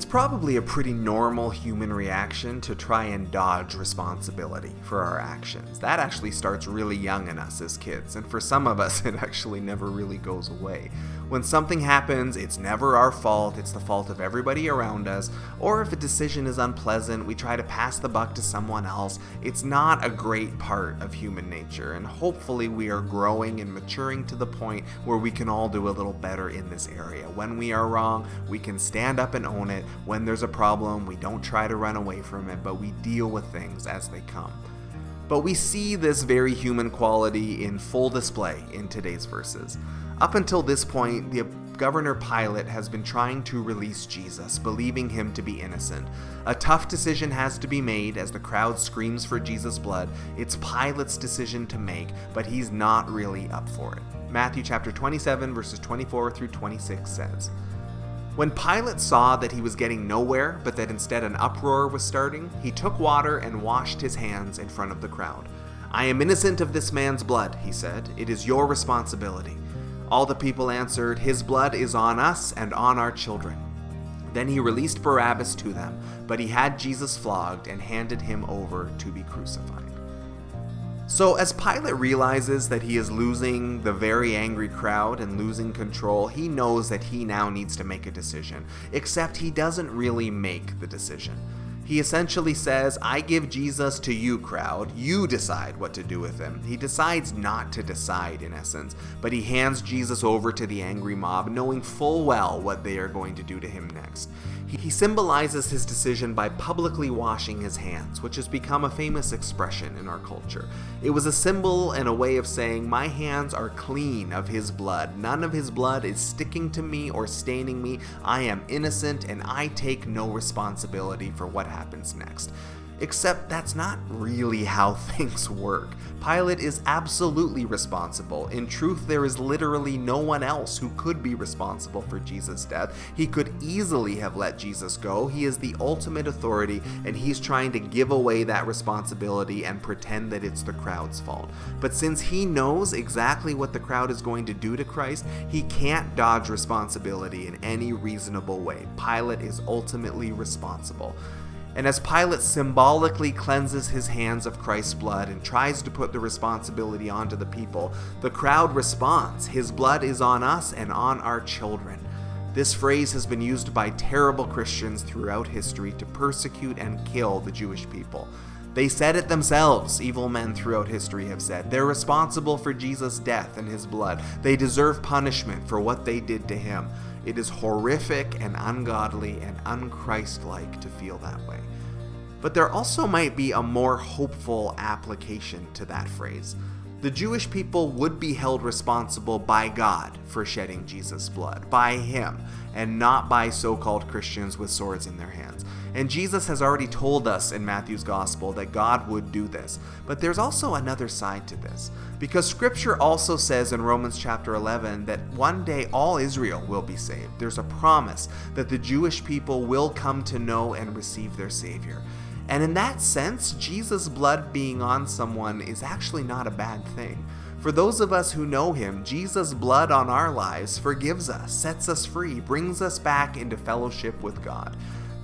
It's probably a pretty normal human reaction to try and dodge responsibility for our actions. That actually starts really young in us as kids, and for some of us, it actually never really goes away. When something happens, it's never our fault, it's the fault of everybody around us, or if a decision is unpleasant, we try to pass the buck to someone else. It's not a great part of human nature, and hopefully, we are growing and maturing to the point where we can all do a little better in this area. When we are wrong, we can stand up and own it. When there's a problem, we don't try to run away from it, but we deal with things as they come. But we see this very human quality in full display in today's verses. Up until this point, the Governor Pilate has been trying to release Jesus, believing him to be innocent. A tough decision has to be made as the crowd screams for Jesus' blood. It's Pilate's decision to make, but he's not really up for it. Matthew chapter 27 verses 24 through 26 says, when Pilate saw that he was getting nowhere, but that instead an uproar was starting, he took water and washed his hands in front of the crowd. I am innocent of this man's blood, he said. It is your responsibility. All the people answered, His blood is on us and on our children. Then he released Barabbas to them, but he had Jesus flogged and handed him over to be crucified. So, as Pilate realizes that he is losing the very angry crowd and losing control, he knows that he now needs to make a decision. Except he doesn't really make the decision. He essentially says, I give Jesus to you, crowd. You decide what to do with him. He decides not to decide, in essence, but he hands Jesus over to the angry mob, knowing full well what they are going to do to him next. He symbolizes his decision by publicly washing his hands, which has become a famous expression in our culture. It was a symbol and a way of saying, My hands are clean of his blood. None of his blood is sticking to me or staining me. I am innocent and I take no responsibility for what happens next. Except that's not really how things work. Pilate is absolutely responsible. In truth, there is literally no one else who could be responsible for Jesus' death. He could easily have let Jesus go. He is the ultimate authority, and he's trying to give away that responsibility and pretend that it's the crowd's fault. But since he knows exactly what the crowd is going to do to Christ, he can't dodge responsibility in any reasonable way. Pilate is ultimately responsible. And as Pilate symbolically cleanses his hands of Christ's blood and tries to put the responsibility onto the people, the crowd responds His blood is on us and on our children. This phrase has been used by terrible Christians throughout history to persecute and kill the Jewish people. They said it themselves, evil men throughout history have said. They're responsible for Jesus' death and his blood. They deserve punishment for what they did to him. It is horrific and ungodly and unchristlike to feel that way. But there also might be a more hopeful application to that phrase. The Jewish people would be held responsible by God for shedding Jesus' blood, by Him, and not by so called Christians with swords in their hands. And Jesus has already told us in Matthew's Gospel that God would do this. But there's also another side to this. Because Scripture also says in Romans chapter 11 that one day all Israel will be saved. There's a promise that the Jewish people will come to know and receive their Savior. And in that sense, Jesus' blood being on someone is actually not a bad thing. For those of us who know him, Jesus' blood on our lives forgives us, sets us free, brings us back into fellowship with God.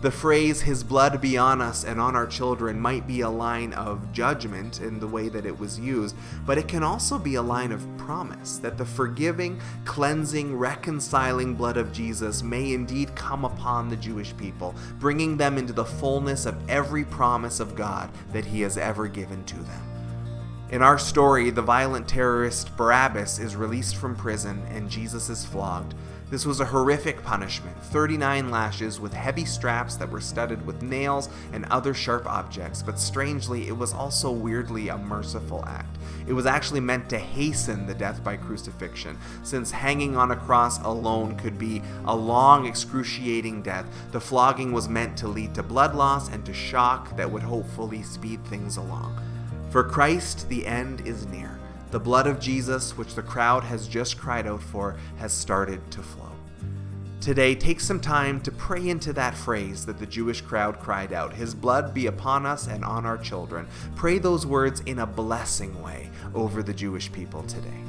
The phrase, His blood be on us and on our children, might be a line of judgment in the way that it was used, but it can also be a line of promise that the forgiving, cleansing, reconciling blood of Jesus may indeed come upon the Jewish people, bringing them into the fullness of every promise of God that He has ever given to them. In our story, the violent terrorist Barabbas is released from prison and Jesus is flogged. This was a horrific punishment 39 lashes with heavy straps that were studded with nails and other sharp objects, but strangely, it was also weirdly a merciful act. It was actually meant to hasten the death by crucifixion, since hanging on a cross alone could be a long, excruciating death. The flogging was meant to lead to blood loss and to shock that would hopefully speed things along. For Christ, the end is near. The blood of Jesus, which the crowd has just cried out for, has started to flow. Today, take some time to pray into that phrase that the Jewish crowd cried out His blood be upon us and on our children. Pray those words in a blessing way over the Jewish people today.